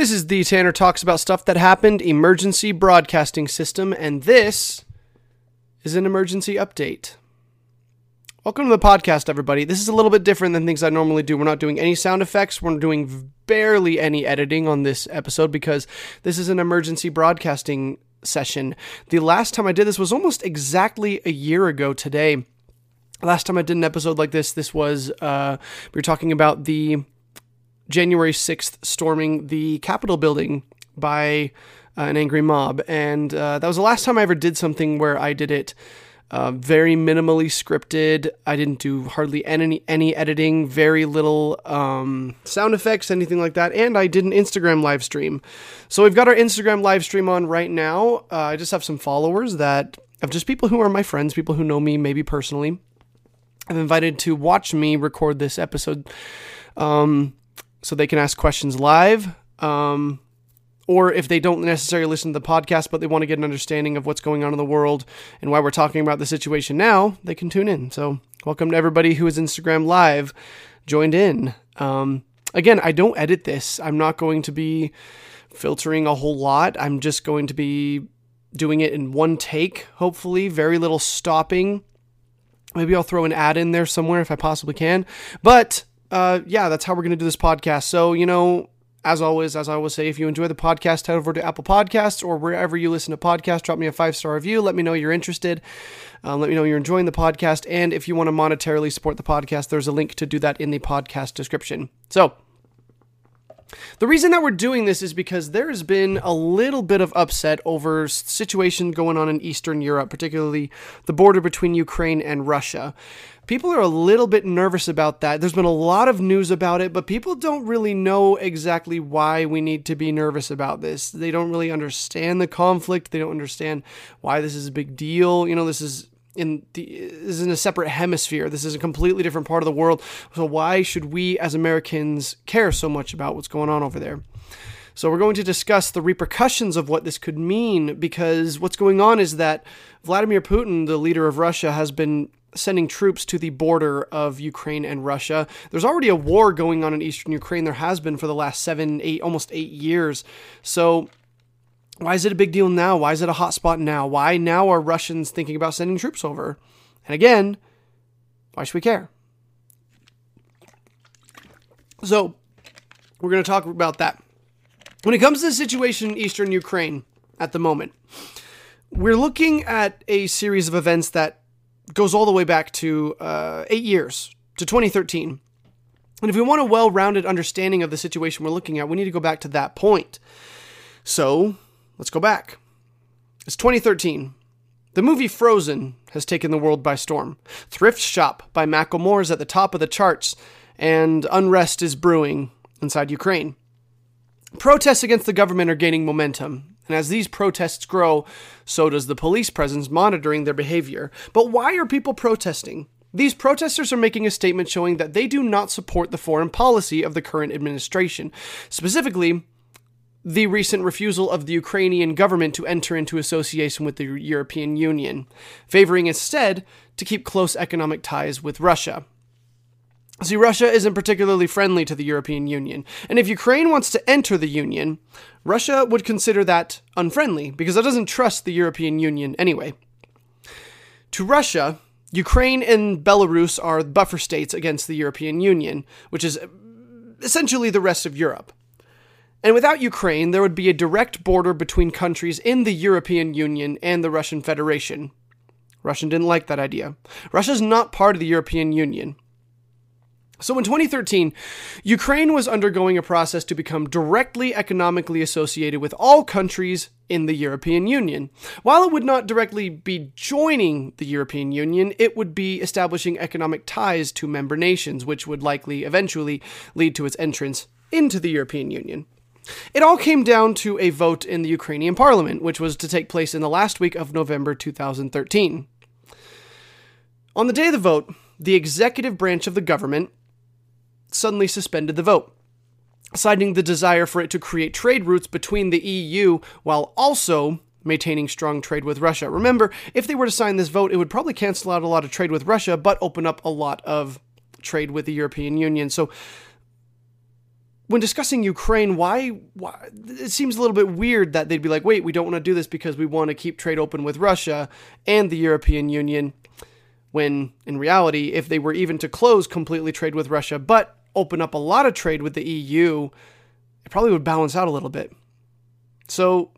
This is the Tanner Talks About Stuff That Happened Emergency Broadcasting System, and this is an emergency update. Welcome to the podcast, everybody. This is a little bit different than things I normally do. We're not doing any sound effects, we're doing barely any editing on this episode because this is an emergency broadcasting session. The last time I did this was almost exactly a year ago today. Last time I did an episode like this, this was, uh, we were talking about the January 6th storming the Capitol building by uh, an angry mob. And uh, that was the last time I ever did something where I did it uh, very minimally scripted. I didn't do hardly any any editing, very little um, sound effects, anything like that. And I did an Instagram live stream. So we've got our Instagram live stream on right now. Uh, I just have some followers that of just people who are my friends, people who know me maybe personally. I've invited to watch me record this episode. Um, so they can ask questions live. Um, or if they don't necessarily listen to the podcast, but they want to get an understanding of what's going on in the world and why we're talking about the situation now, they can tune in. So, welcome to everybody who is Instagram Live joined in. Um, again, I don't edit this. I'm not going to be filtering a whole lot. I'm just going to be doing it in one take, hopefully, very little stopping. Maybe I'll throw an ad in there somewhere if I possibly can. But uh, yeah, that's how we're going to do this podcast. So, you know, as always, as I always say, if you enjoy the podcast, head over to Apple Podcasts or wherever you listen to podcasts. Drop me a five star review. Let me know you're interested. Um, let me know you're enjoying the podcast. And if you want to monetarily support the podcast, there's a link to do that in the podcast description. So, the reason that we're doing this is because there has been a little bit of upset over situation going on in Eastern Europe, particularly the border between Ukraine and Russia. People are a little bit nervous about that. There's been a lot of news about it, but people don't really know exactly why we need to be nervous about this. They don't really understand the conflict. They don't understand why this is a big deal. You know, this is in the is in a separate hemisphere. This is a completely different part of the world. So why should we as Americans care so much about what's going on over there? So we're going to discuss the repercussions of what this could mean because what's going on is that Vladimir Putin, the leader of Russia, has been sending troops to the border of Ukraine and Russia. There's already a war going on in eastern Ukraine. There has been for the last seven, eight, almost eight years. So why is it a big deal now? Why is it a hot spot now? Why now are Russians thinking about sending troops over? And again, why should we care? So, we're going to talk about that. When it comes to the situation in eastern Ukraine at the moment, we're looking at a series of events that goes all the way back to uh, eight years, to 2013. And if we want a well rounded understanding of the situation we're looking at, we need to go back to that point. So, Let's go back. It's 2013. The movie Frozen has taken the world by storm. Thrift Shop by Macklemore is at the top of the charts, and unrest is brewing inside Ukraine. Protests against the government are gaining momentum, and as these protests grow, so does the police presence monitoring their behavior. But why are people protesting? These protesters are making a statement showing that they do not support the foreign policy of the current administration. Specifically, the recent refusal of the Ukrainian government to enter into association with the European Union, favoring instead to keep close economic ties with Russia. See, Russia isn't particularly friendly to the European Union, and if Ukraine wants to enter the Union, Russia would consider that unfriendly because it doesn't trust the European Union anyway. To Russia, Ukraine and Belarus are buffer states against the European Union, which is essentially the rest of Europe. And without Ukraine, there would be a direct border between countries in the European Union and the Russian Federation. Russia didn't like that idea. Russia's not part of the European Union. So in 2013, Ukraine was undergoing a process to become directly economically associated with all countries in the European Union. While it would not directly be joining the European Union, it would be establishing economic ties to member nations, which would likely eventually lead to its entrance into the European Union. It all came down to a vote in the Ukrainian parliament, which was to take place in the last week of November 2013. On the day of the vote, the executive branch of the government suddenly suspended the vote, citing the desire for it to create trade routes between the EU while also maintaining strong trade with Russia. Remember, if they were to sign this vote, it would probably cancel out a lot of trade with Russia, but open up a lot of trade with the European Union. So when discussing Ukraine, why, why it seems a little bit weird that they'd be like, wait, we don't want to do this because we want to keep trade open with Russia and the European Union. When in reality, if they were even to close completely trade with Russia, but open up a lot of trade with the EU, it probably would balance out a little bit. So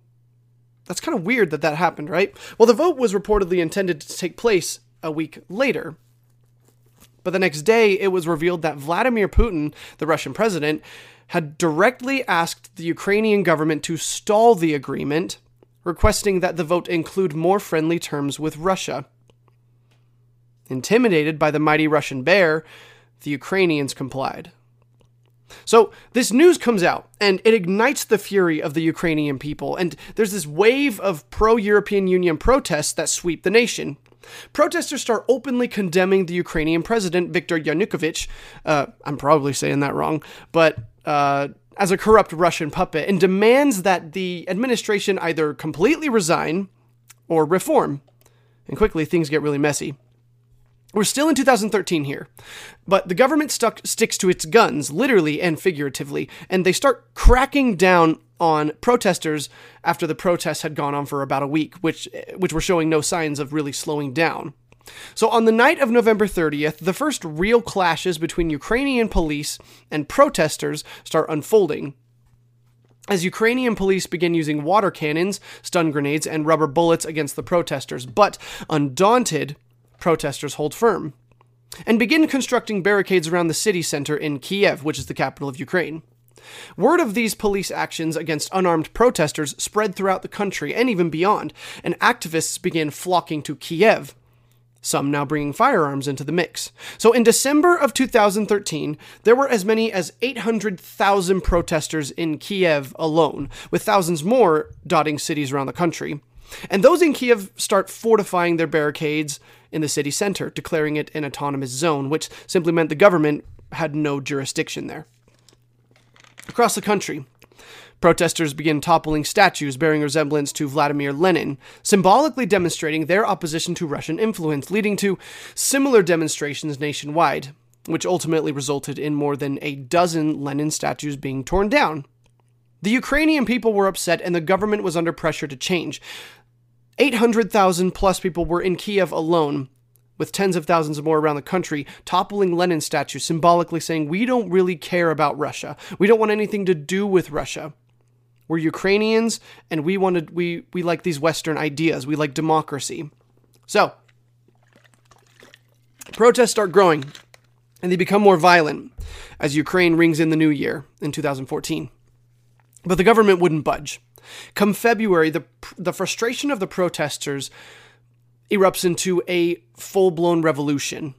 that's kind of weird that that happened, right? Well, the vote was reportedly intended to take place a week later. But the next day, it was revealed that Vladimir Putin, the Russian president, had directly asked the Ukrainian government to stall the agreement, requesting that the vote include more friendly terms with Russia. Intimidated by the mighty Russian bear, the Ukrainians complied. So, this news comes out and it ignites the fury of the Ukrainian people, and there's this wave of pro European Union protests that sweep the nation. Protesters start openly condemning the Ukrainian president, Viktor Yanukovych. Uh, I'm probably saying that wrong, but uh, as a corrupt Russian puppet and demands that the administration either completely resign or reform. And quickly, things get really messy. We're still in 2013 here, but the government stuck, sticks to its guns, literally and figuratively, and they start cracking down on protesters after the protests had gone on for about a week, which which were showing no signs of really slowing down. So, on the night of November 30th, the first real clashes between Ukrainian police and protesters start unfolding. As Ukrainian police begin using water cannons, stun grenades, and rubber bullets against the protesters, but undaunted, protesters hold firm and begin constructing barricades around the city center in Kiev, which is the capital of Ukraine. Word of these police actions against unarmed protesters spread throughout the country and even beyond, and activists began flocking to Kiev, some now bringing firearms into the mix. So in December of 2013, there were as many as 800,000 protesters in Kiev alone, with thousands more dotting cities around the country. And those in Kiev start fortifying their barricades in the city center, declaring it an autonomous zone, which simply meant the government had no jurisdiction there. Across the country, Protesters begin toppling statues bearing resemblance to Vladimir Lenin, symbolically demonstrating their opposition to Russian influence, leading to similar demonstrations nationwide, which ultimately resulted in more than a dozen Lenin statues being torn down. The Ukrainian people were upset and the government was under pressure to change. 800,000 plus people were in Kiev alone, with tens of thousands more around the country, toppling Lenin statues, symbolically saying, We don't really care about Russia. We don't want anything to do with Russia. We're Ukrainians and we wanted we we like these western ideas. We like democracy. So, protests start growing and they become more violent as Ukraine rings in the new year in 2014. But the government wouldn't budge. Come February, the the frustration of the protesters erupts into a full-blown revolution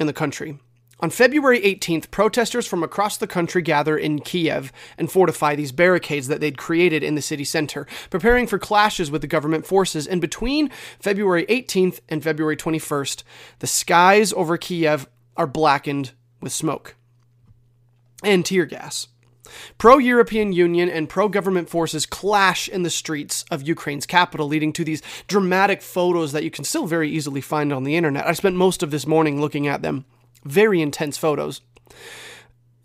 in the country. On February 18th, protesters from across the country gather in Kiev and fortify these barricades that they'd created in the city center, preparing for clashes with the government forces. And between February 18th and February 21st, the skies over Kiev are blackened with smoke and tear gas. Pro European Union and pro government forces clash in the streets of Ukraine's capital, leading to these dramatic photos that you can still very easily find on the internet. I spent most of this morning looking at them. Very intense photos.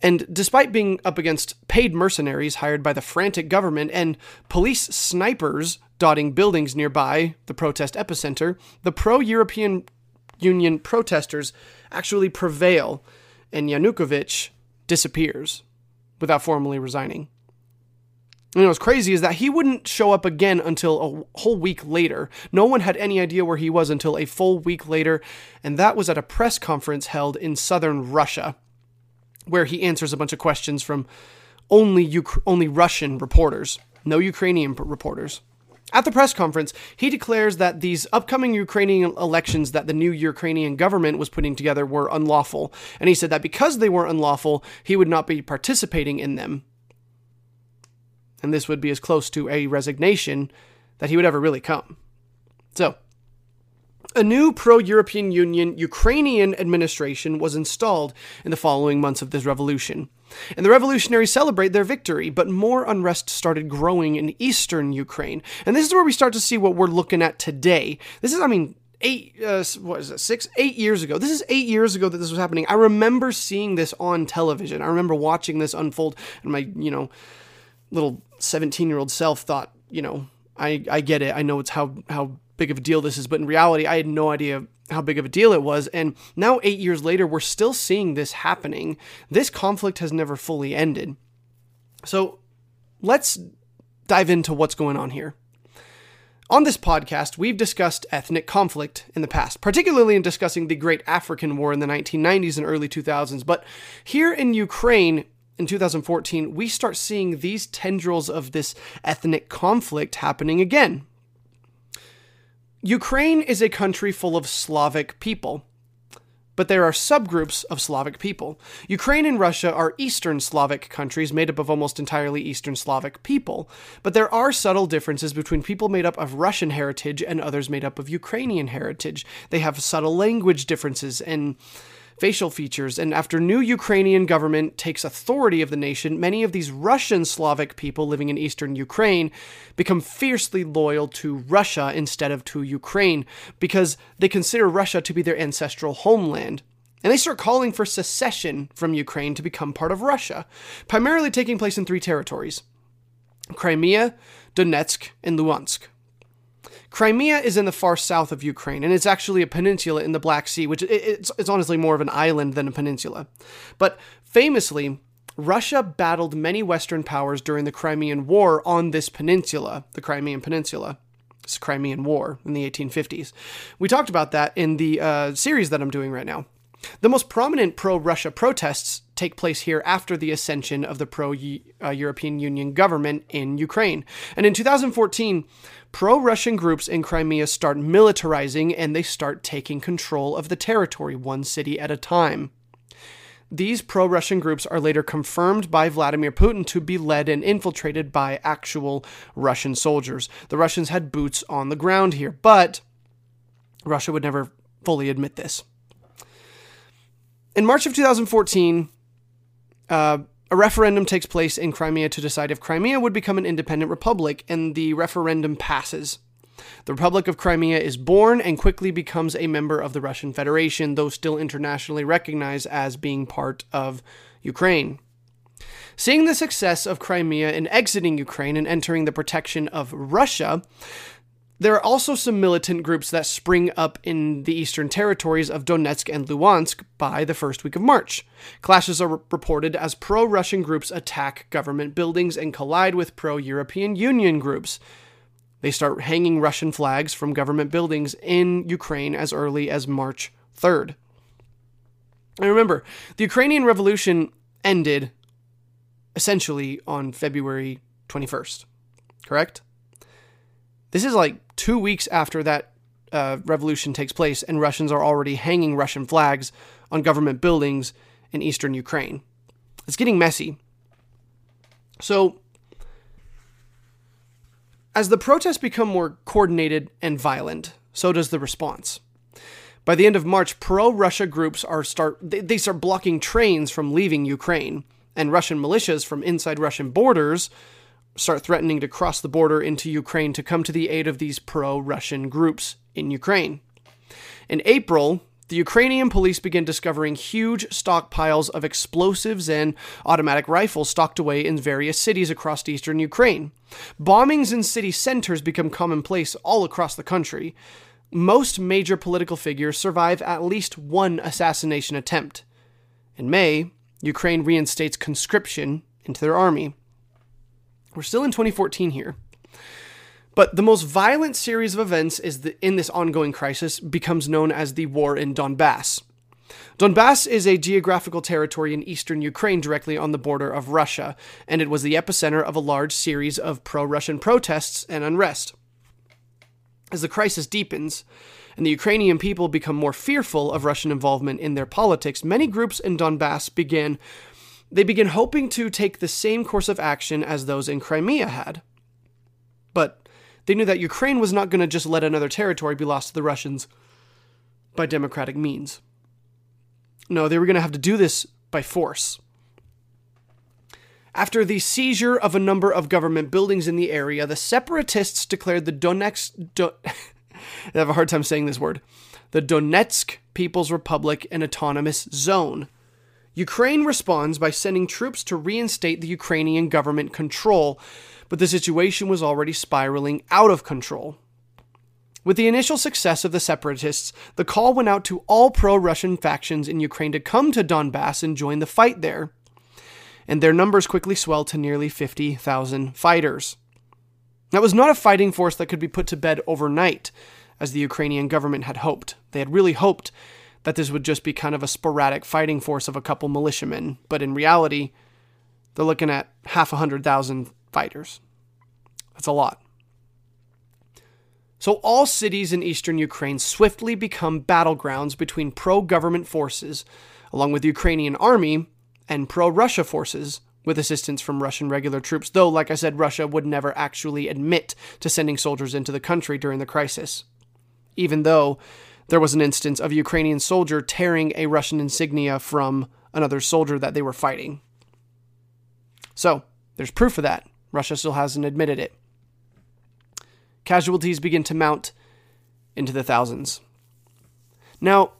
And despite being up against paid mercenaries hired by the frantic government and police snipers dotting buildings nearby the protest epicenter, the pro European Union protesters actually prevail, and Yanukovych disappears without formally resigning. And what's crazy is that he wouldn't show up again until a whole week later. No one had any idea where he was until a full week later, and that was at a press conference held in southern Russia, where he answers a bunch of questions from only Uk- only Russian reporters, no Ukrainian reporters. At the press conference, he declares that these upcoming Ukrainian elections that the new Ukrainian government was putting together were unlawful, and he said that because they were unlawful, he would not be participating in them and this would be as close to a resignation that he would ever really come. So, a new pro European Union Ukrainian administration was installed in the following months of this revolution. And the revolutionaries celebrate their victory, but more unrest started growing in eastern Ukraine. And this is where we start to see what we're looking at today. This is, I mean, eight uh, what is it six eight years ago this is eight years ago that this was happening i remember seeing this on television i remember watching this unfold and my you know little 17 year old self thought you know i i get it i know it's how how big of a deal this is but in reality i had no idea how big of a deal it was and now eight years later we're still seeing this happening this conflict has never fully ended so let's dive into what's going on here on this podcast, we've discussed ethnic conflict in the past, particularly in discussing the Great African War in the 1990s and early 2000s. But here in Ukraine, in 2014, we start seeing these tendrils of this ethnic conflict happening again. Ukraine is a country full of Slavic people but there are subgroups of Slavic people. Ukraine and Russia are Eastern Slavic countries made up of almost entirely Eastern Slavic people, but there are subtle differences between people made up of Russian heritage and others made up of Ukrainian heritage. They have subtle language differences and facial features, and after new Ukrainian government takes authority of the nation, many of these Russian Slavic people living in eastern Ukraine become fiercely loyal to Russia instead of to Ukraine because they consider Russia to be their ancestral homeland. And they start calling for secession from Ukraine to become part of Russia, primarily taking place in three territories Crimea, Donetsk, and Luhansk. Crimea is in the far south of Ukraine, and it's actually a peninsula in the Black Sea, which it's, it's honestly more of an island than a peninsula. But famously, Russia battled many Western powers during the Crimean War on this peninsula, the Crimean Peninsula. This Crimean War in the 1850s. We talked about that in the uh, series that I'm doing right now. The most prominent pro Russia protests take place here after the ascension of the pro uh, European Union government in Ukraine. And in 2014, pro Russian groups in Crimea start militarizing and they start taking control of the territory, one city at a time. These pro Russian groups are later confirmed by Vladimir Putin to be led and infiltrated by actual Russian soldiers. The Russians had boots on the ground here, but Russia would never fully admit this. In March of 2014, uh, a referendum takes place in Crimea to decide if Crimea would become an independent republic, and the referendum passes. The Republic of Crimea is born and quickly becomes a member of the Russian Federation, though still internationally recognized as being part of Ukraine. Seeing the success of Crimea in exiting Ukraine and entering the protection of Russia, there are also some militant groups that spring up in the eastern territories of Donetsk and Luhansk by the first week of March. Clashes are reported as pro Russian groups attack government buildings and collide with pro European Union groups. They start hanging Russian flags from government buildings in Ukraine as early as March 3rd. And remember, the Ukrainian Revolution ended essentially on February 21st, correct? This is like two weeks after that uh, revolution takes place, and Russians are already hanging Russian flags on government buildings in eastern Ukraine. It's getting messy. So, as the protests become more coordinated and violent, so does the response. By the end of March, pro-Russia groups are start they, they start blocking trains from leaving Ukraine, and Russian militias from inside Russian borders start threatening to cross the border into Ukraine to come to the aid of these pro Russian groups in Ukraine. In April, the Ukrainian police began discovering huge stockpiles of explosives and automatic rifles stocked away in various cities across eastern Ukraine. Bombings in city centers become commonplace all across the country. Most major political figures survive at least one assassination attempt. In May, Ukraine reinstates conscription into their army. We're still in 2014 here. But the most violent series of events is the, in this ongoing crisis becomes known as the war in Donbass. Donbass is a geographical territory in eastern Ukraine directly on the border of Russia, and it was the epicenter of a large series of pro Russian protests and unrest. As the crisis deepens, and the Ukrainian people become more fearful of Russian involvement in their politics, many groups in Donbass began they begin hoping to take the same course of action as those in Crimea had. But they knew that Ukraine was not going to just let another territory be lost to the Russians by democratic means. No, they were going to have to do this by force. After the seizure of a number of government buildings in the area, the separatists declared the Donetsk. Do- I have a hard time saying this word. The Donetsk People's Republic and Autonomous Zone. Ukraine responds by sending troops to reinstate the Ukrainian government control, but the situation was already spiraling out of control. With the initial success of the separatists, the call went out to all pro Russian factions in Ukraine to come to Donbass and join the fight there. And their numbers quickly swelled to nearly 50,000 fighters. That was not a fighting force that could be put to bed overnight, as the Ukrainian government had hoped. They had really hoped that this would just be kind of a sporadic fighting force of a couple militiamen, but in reality, they're looking at half a hundred thousand fighters. That's a lot. So, all cities in eastern Ukraine swiftly become battlegrounds between pro government forces, along with the Ukrainian army, and pro Russia forces, with assistance from Russian regular troops, though, like I said, Russia would never actually admit to sending soldiers into the country during the crisis. Even though there was an instance of a Ukrainian soldier tearing a Russian insignia from another soldier that they were fighting. So, there's proof of that. Russia still hasn't admitted it. Casualties begin to mount into the thousands. Now,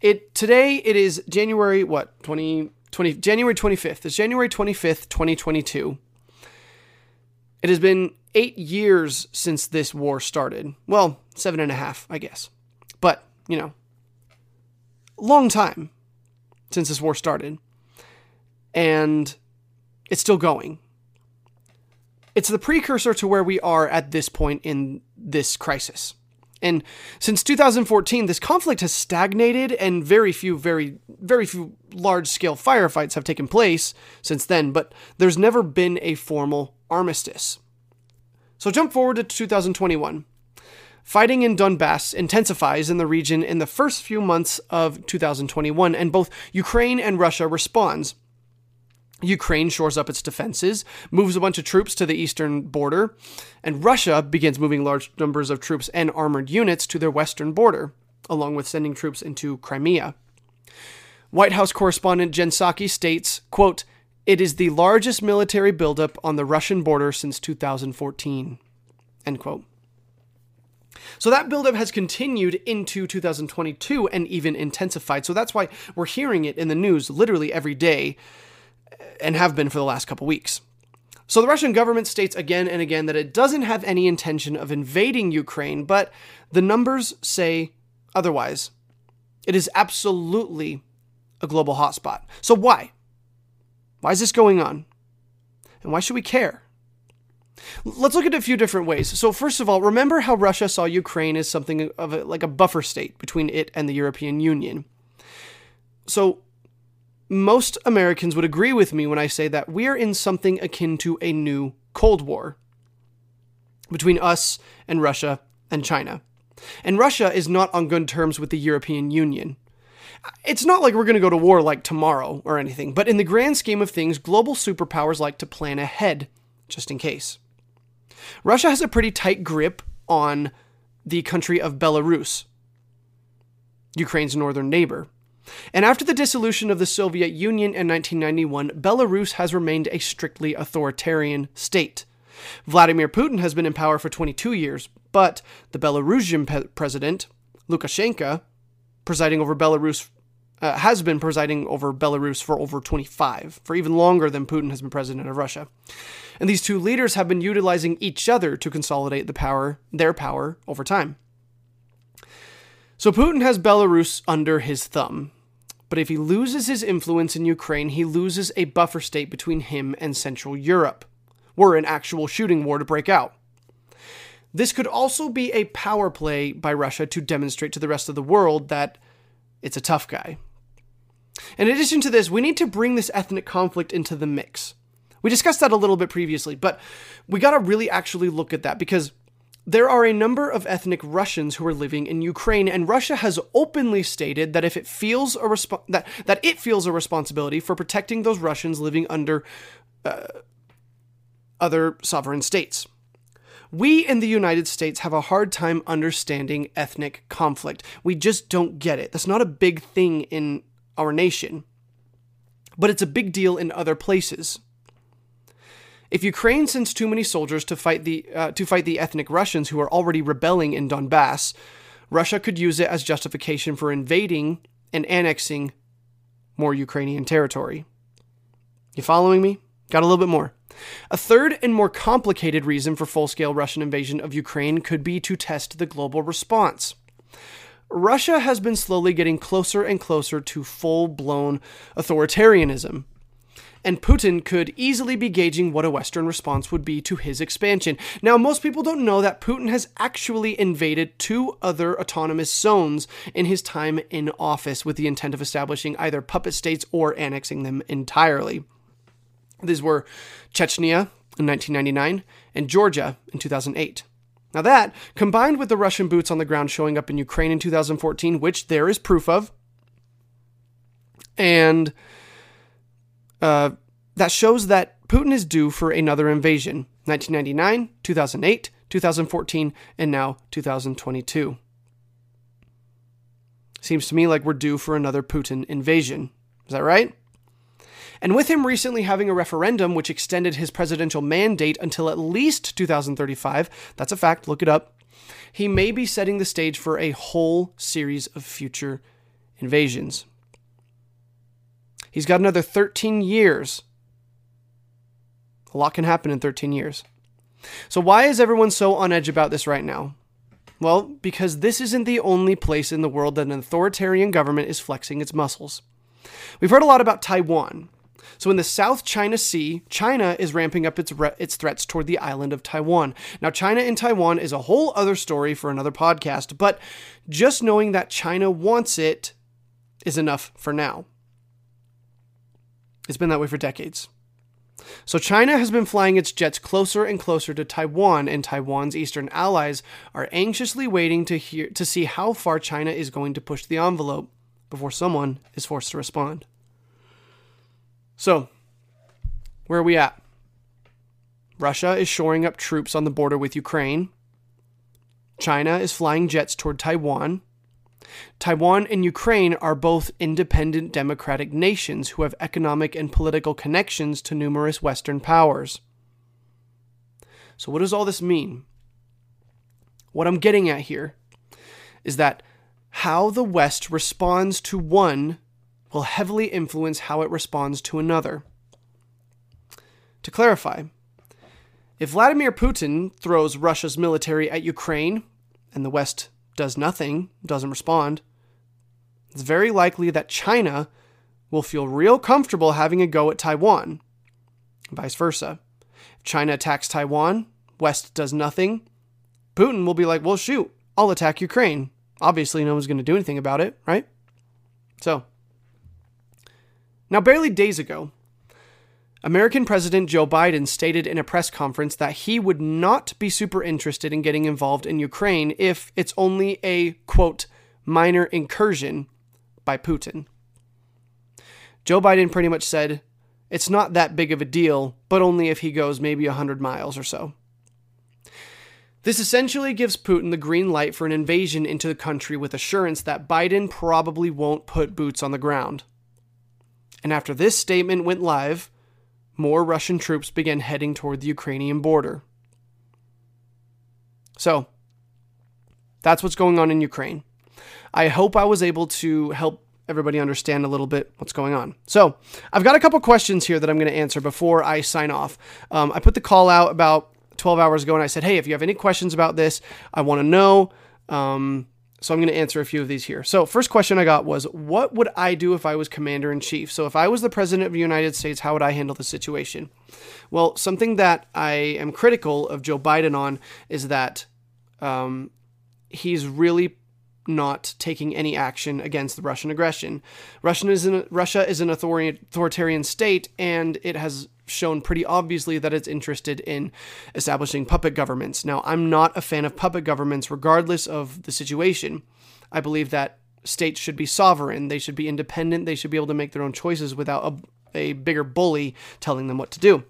it today it is January what 20, 20 January 25th. It's January 25th, 2022. It has been eight years since this war started. Well, seven and a half, I guess. But, you know, long time since this war started. And it's still going. It's the precursor to where we are at this point in this crisis. And since 2014, this conflict has stagnated, and very few, very, very few large scale firefights have taken place since then, but there's never been a formal armistice. So jump forward to 2021. Fighting in Donbass intensifies in the region in the first few months of 2021, and both Ukraine and Russia responds. Ukraine shores up its defenses, moves a bunch of troops to the eastern border, and Russia begins moving large numbers of troops and armored units to their western border, along with sending troops into Crimea. White House correspondent Jen Psaki states, quote, It is the largest military buildup on the Russian border since 2014. End quote. So that buildup has continued into 2022 and even intensified. So that's why we're hearing it in the news literally every day eh, and have been for the last couple weeks. So the Russian government states again and again that it doesn't have any intention of invading Ukraine, but the numbers say otherwise. It is absolutely a global hotspot. So why? Why is this going on? And why should we care? Let's look at it a few different ways. So first of all, remember how Russia saw Ukraine as something of a, like a buffer state between it and the European Union. So most Americans would agree with me when I say that we're in something akin to a new Cold War between us and Russia and China. And Russia is not on good terms with the European Union. It's not like we're going to go to war like tomorrow or anything, but in the grand scheme of things, global superpowers like to plan ahead, just in case. Russia has a pretty tight grip on the country of Belarus, Ukraine's northern neighbor. And after the dissolution of the Soviet Union in 1991, Belarus has remained a strictly authoritarian state. Vladimir Putin has been in power for 22 years, but the Belarusian pe- president, Lukashenko, presiding over Belarus, uh, has been presiding over Belarus for over 25, for even longer than Putin has been president of Russia. And these two leaders have been utilizing each other to consolidate the power, their power over time. So Putin has Belarus under his thumb. But if he loses his influence in Ukraine, he loses a buffer state between him and Central Europe, were an actual shooting war to break out. This could also be a power play by Russia to demonstrate to the rest of the world that it's a tough guy. In addition to this, we need to bring this ethnic conflict into the mix. We discussed that a little bit previously, but we got to really actually look at that because there are a number of ethnic Russians who are living in Ukraine, and Russia has openly stated that if it feels a resp- that that it feels a responsibility for protecting those Russians living under uh, other sovereign states. We in the United States have a hard time understanding ethnic conflict. We just don't get it. That's not a big thing in our nation, but it's a big deal in other places. If Ukraine sends too many soldiers to fight the uh, to fight the ethnic Russians who are already rebelling in Donbass, Russia could use it as justification for invading and annexing more Ukrainian territory. You following me? Got a little bit more. A third and more complicated reason for full scale Russian invasion of Ukraine could be to test the global response. Russia has been slowly getting closer and closer to full blown authoritarianism and Putin could easily be gauging what a Western response would be to his expansion. Now, most people don't know that Putin has actually invaded two other autonomous zones in his time in office with the intent of establishing either puppet states or annexing them entirely. These were Chechnya in 1999 and Georgia in 2008. Now, that, combined with the Russian boots on the ground showing up in Ukraine in 2014, which there is proof of, and uh, that shows that Putin is due for another invasion 1999, 2008, 2014, and now 2022. Seems to me like we're due for another Putin invasion. Is that right? And with him recently having a referendum which extended his presidential mandate until at least 2035, that's a fact, look it up, he may be setting the stage for a whole series of future invasions. He's got another 13 years. A lot can happen in 13 years. So, why is everyone so on edge about this right now? Well, because this isn't the only place in the world that an authoritarian government is flexing its muscles. We've heard a lot about Taiwan. So, in the South China Sea, China is ramping up its, re- its threats toward the island of Taiwan. Now, China and Taiwan is a whole other story for another podcast, but just knowing that China wants it is enough for now. It's been that way for decades. So China has been flying its jets closer and closer to Taiwan, and Taiwan's eastern allies are anxiously waiting to hear to see how far China is going to push the envelope before someone is forced to respond. So, where are we at? Russia is shoring up troops on the border with Ukraine. China is flying jets toward Taiwan. Taiwan and Ukraine are both independent democratic nations who have economic and political connections to numerous Western powers. So, what does all this mean? What I'm getting at here is that how the West responds to one will heavily influence how it responds to another. To clarify, if Vladimir Putin throws Russia's military at Ukraine and the West does nothing, doesn't respond, it's very likely that China will feel real comfortable having a go at Taiwan, vice versa. If China attacks Taiwan, West does nothing, Putin will be like, well, shoot, I'll attack Ukraine. Obviously, no one's going to do anything about it, right? So, now, barely days ago, American President Joe Biden stated in a press conference that he would not be super interested in getting involved in Ukraine if it's only a, quote, minor incursion by Putin. Joe Biden pretty much said, it's not that big of a deal, but only if he goes maybe 100 miles or so. This essentially gives Putin the green light for an invasion into the country with assurance that Biden probably won't put boots on the ground. And after this statement went live, more Russian troops began heading toward the Ukrainian border. So, that's what's going on in Ukraine. I hope I was able to help everybody understand a little bit what's going on. So, I've got a couple questions here that I'm going to answer before I sign off. Um, I put the call out about 12 hours ago and I said, hey, if you have any questions about this, I want to know. Um, so I'm going to answer a few of these here. So, first question I got was What would I do if I was commander in chief? So, if I was the president of the United States, how would I handle the situation? Well, something that I am critical of Joe Biden on is that um, he's really not taking any action against the Russian aggression. Russian is an, Russia is an authoritarian state, and it has shown pretty obviously that it's interested in establishing puppet governments. Now, I'm not a fan of puppet governments, regardless of the situation. I believe that states should be sovereign, they should be independent, they should be able to make their own choices without a, a bigger bully telling them what to do.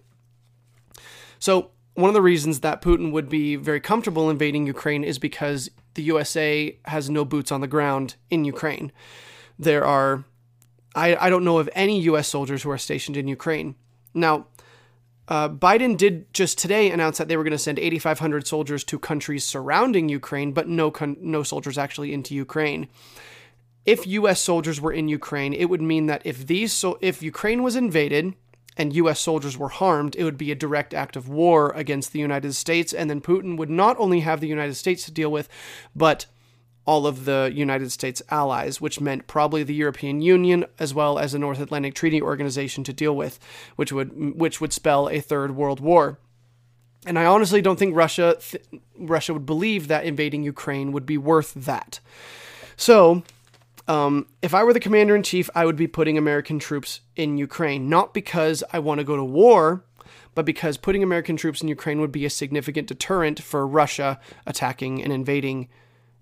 So, one of the reasons that Putin would be very comfortable invading Ukraine is because the USA has no boots on the ground in Ukraine. There are, I, I don't know of any US soldiers who are stationed in Ukraine. Now, Uh, Biden did just today announce that they were going to send 8,500 soldiers to countries surrounding Ukraine, but no con- no soldiers actually into Ukraine. If U.S. soldiers were in Ukraine, it would mean that if these so if Ukraine was invaded and U.S. soldiers were harmed, it would be a direct act of war against the United States, and then Putin would not only have the United States to deal with, but all of the United States allies, which meant probably the European Union as well as the North Atlantic Treaty Organization to deal with, which would which would spell a third world war. And I honestly don't think Russia th- Russia would believe that invading Ukraine would be worth that. So, um, if I were the commander in chief, I would be putting American troops in Ukraine, not because I want to go to war, but because putting American troops in Ukraine would be a significant deterrent for Russia attacking and invading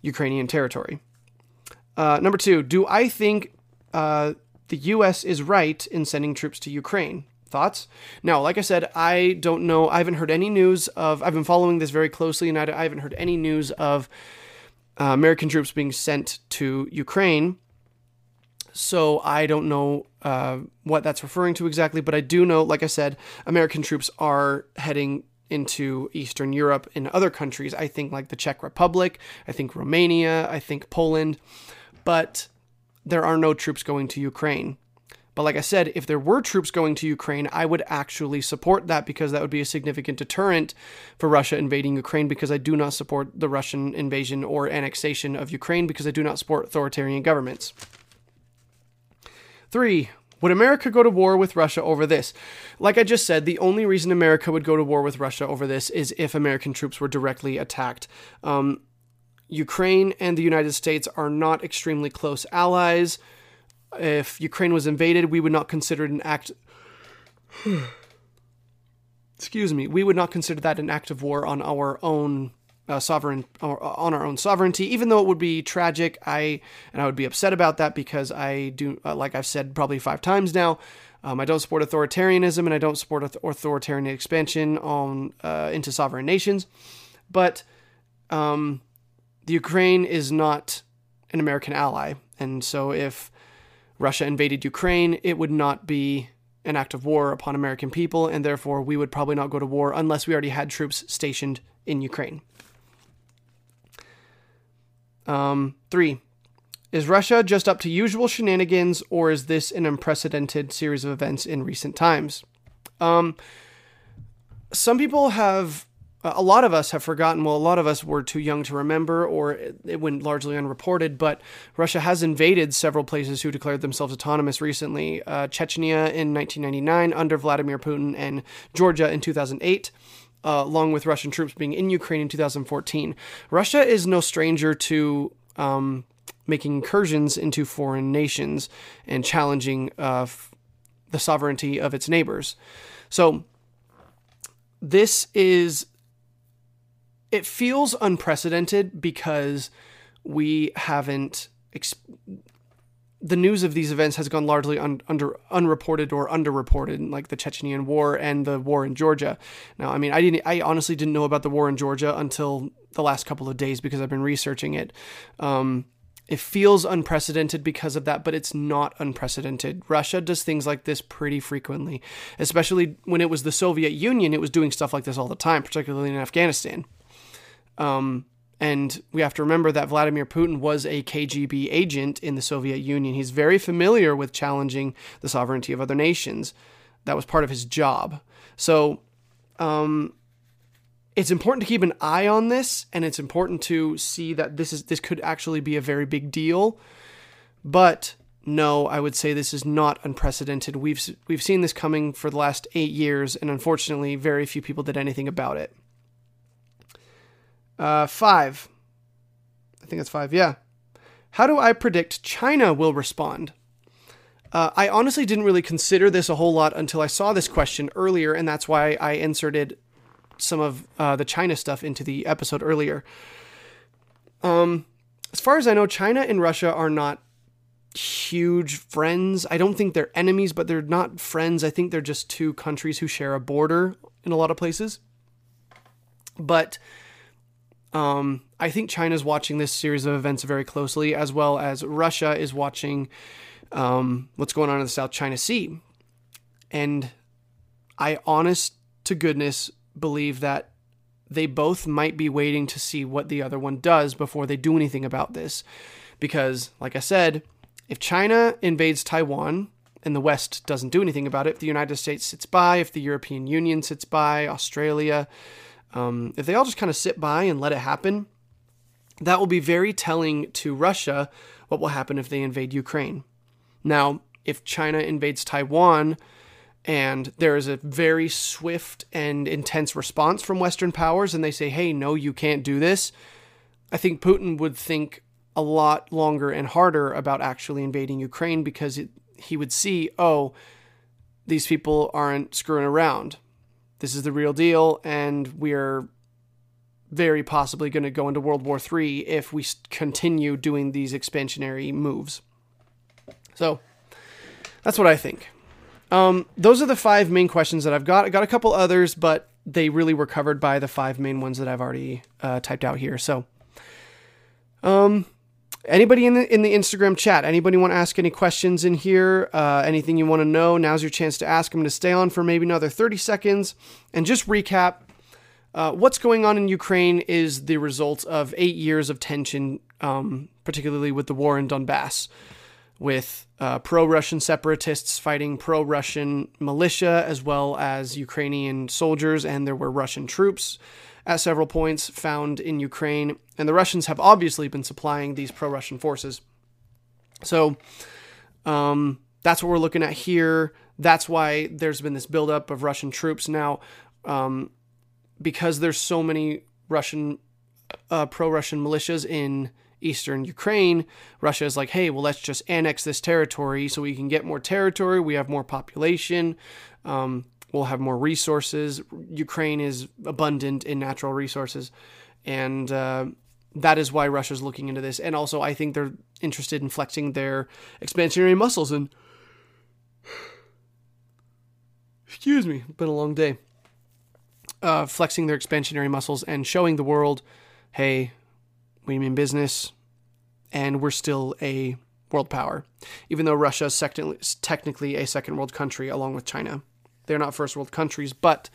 Ukrainian territory. Uh, number two, do I think uh, the U.S. is right in sending troops to Ukraine? Thoughts? Now, like I said, I don't know. I haven't heard any news of. I've been following this very closely, and I, haven't heard any news of uh, American troops being sent to Ukraine. So I don't know uh, what that's referring to exactly, but I do know, like I said, American troops are heading into Eastern Europe in other countries. I think like the Czech Republic, I think Romania, I think Poland, but there are no troops going to Ukraine. But like I said, if there were troops going to Ukraine, I would actually support that because that would be a significant deterrent for Russia invading Ukraine because I do not support the Russian invasion or annexation of Ukraine because I do not support authoritarian governments. Three, would America go to war with Russia over this? Like I just said, the only reason America would go to war with Russia over this is if American troops were directly attacked. Um, Ukraine and the United States are not extremely close allies. If Ukraine was invaded, we would not consider it an act. Excuse me. We would not consider that an act of war on our own uh, sovereign uh, on our own sovereignty, even though it would be tragic. I and I would be upset about that because I do, uh, like I've said probably five times now, um, I don't support authoritarianism and I don't support authoritarian expansion on uh, into sovereign nations. But um, the Ukraine is not an American ally, and so if Russia invaded Ukraine, it would not be an act of war upon American people, and therefore we would probably not go to war unless we already had troops stationed in Ukraine. Um, three, is Russia just up to usual shenanigans, or is this an unprecedented series of events in recent times? Um, some people have, a lot of us have forgotten. Well, a lot of us were too young to remember, or it went largely unreported. But Russia has invaded several places who declared themselves autonomous recently: uh, Chechnya in 1999 under Vladimir Putin, and Georgia in 2008 uh, along with Russian troops being in Ukraine in 2014. Russia is no stranger to um, making incursions into foreign nations and challenging uh, f- the sovereignty of its neighbors. So, this is. It feels unprecedented because we haven't the news of these events has gone largely un, under unreported or underreported, like the Chechenian War and the war in Georgia. Now, I mean, I didn't, I honestly didn't know about the war in Georgia until the last couple of days because I've been researching it. Um, it feels unprecedented because of that, but it's not unprecedented. Russia does things like this pretty frequently, especially when it was the Soviet Union. It was doing stuff like this all the time, particularly in Afghanistan. Um, and we have to remember that Vladimir Putin was a KGB agent in the Soviet Union. He's very familiar with challenging the sovereignty of other nations. That was part of his job. So, um, it's important to keep an eye on this, and it's important to see that this is this could actually be a very big deal. But no, I would say this is not unprecedented. We've we've seen this coming for the last eight years, and unfortunately, very few people did anything about it. Uh, five. I think it's five. Yeah. How do I predict China will respond? Uh, I honestly didn't really consider this a whole lot until I saw this question earlier, and that's why I inserted some of uh, the China stuff into the episode earlier. Um, as far as I know, China and Russia are not huge friends. I don't think they're enemies, but they're not friends. I think they're just two countries who share a border in a lot of places. But um, I think China's watching this series of events very closely, as well as Russia is watching um, what's going on in the South China Sea. And I honest, to goodness believe that they both might be waiting to see what the other one does before they do anything about this. Because, like I said, if China invades Taiwan and the West doesn't do anything about it, if the United States sits by, if the European Union sits by, Australia, um, if they all just kind of sit by and let it happen, that will be very telling to Russia what will happen if they invade Ukraine. Now, if China invades Taiwan and there is a very swift and intense response from Western powers and they say, hey, no, you can't do this, I think Putin would think a lot longer and harder about actually invading Ukraine because it, he would see, oh, these people aren't screwing around. This is the real deal, and we're very possibly going to go into World War III if we continue doing these expansionary moves. So that's what I think. Um, those are the five main questions that I've got. I got a couple others, but they really were covered by the five main ones that I've already uh, typed out here. So, um, anybody in the in the Instagram chat, anybody want to ask any questions in here? Uh, anything you want to know? Now's your chance to ask. I'm going to stay on for maybe another 30 seconds and just recap. Uh, what's going on in Ukraine is the result of eight years of tension, um, particularly with the war in Donbass with uh, pro Russian separatists fighting pro Russian militia as well as Ukrainian soldiers, and there were Russian troops at several points found in Ukraine. And the Russians have obviously been supplying these pro Russian forces. So um, that's what we're looking at here. That's why there's been this buildup of Russian troops. Now, um, because there's so many Russian, uh, pro Russian militias in eastern Ukraine, Russia is like, hey, well, let's just annex this territory so we can get more territory. We have more population. Um, we'll have more resources. Ukraine is abundant in natural resources. And uh, that is why Russia's looking into this. And also, I think they're interested in flexing their expansionary muscles. And excuse me, been a long day. Uh, flexing their expansionary muscles and showing the world, hey, we mean business, and we're still a world power, even though Russia is technically a second world country along with China. They're not first world countries, but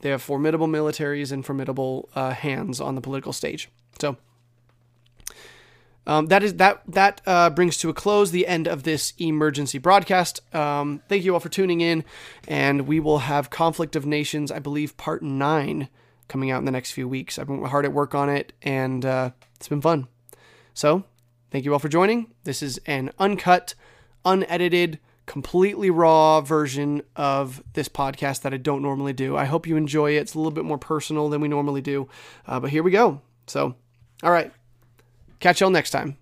they have formidable militaries and formidable uh, hands on the political stage. So um, that is that that uh, brings to a close the end of this emergency broadcast. Um, thank you all for tuning in, and we will have Conflict of Nations, I believe, part nine coming out in the next few weeks. I've been hard at work on it, and uh, it's been fun. So, thank you all for joining. This is an uncut, unedited, completely raw version of this podcast that I don't normally do. I hope you enjoy it. It's a little bit more personal than we normally do, uh, but here we go. So, all right. Catch y'all next time.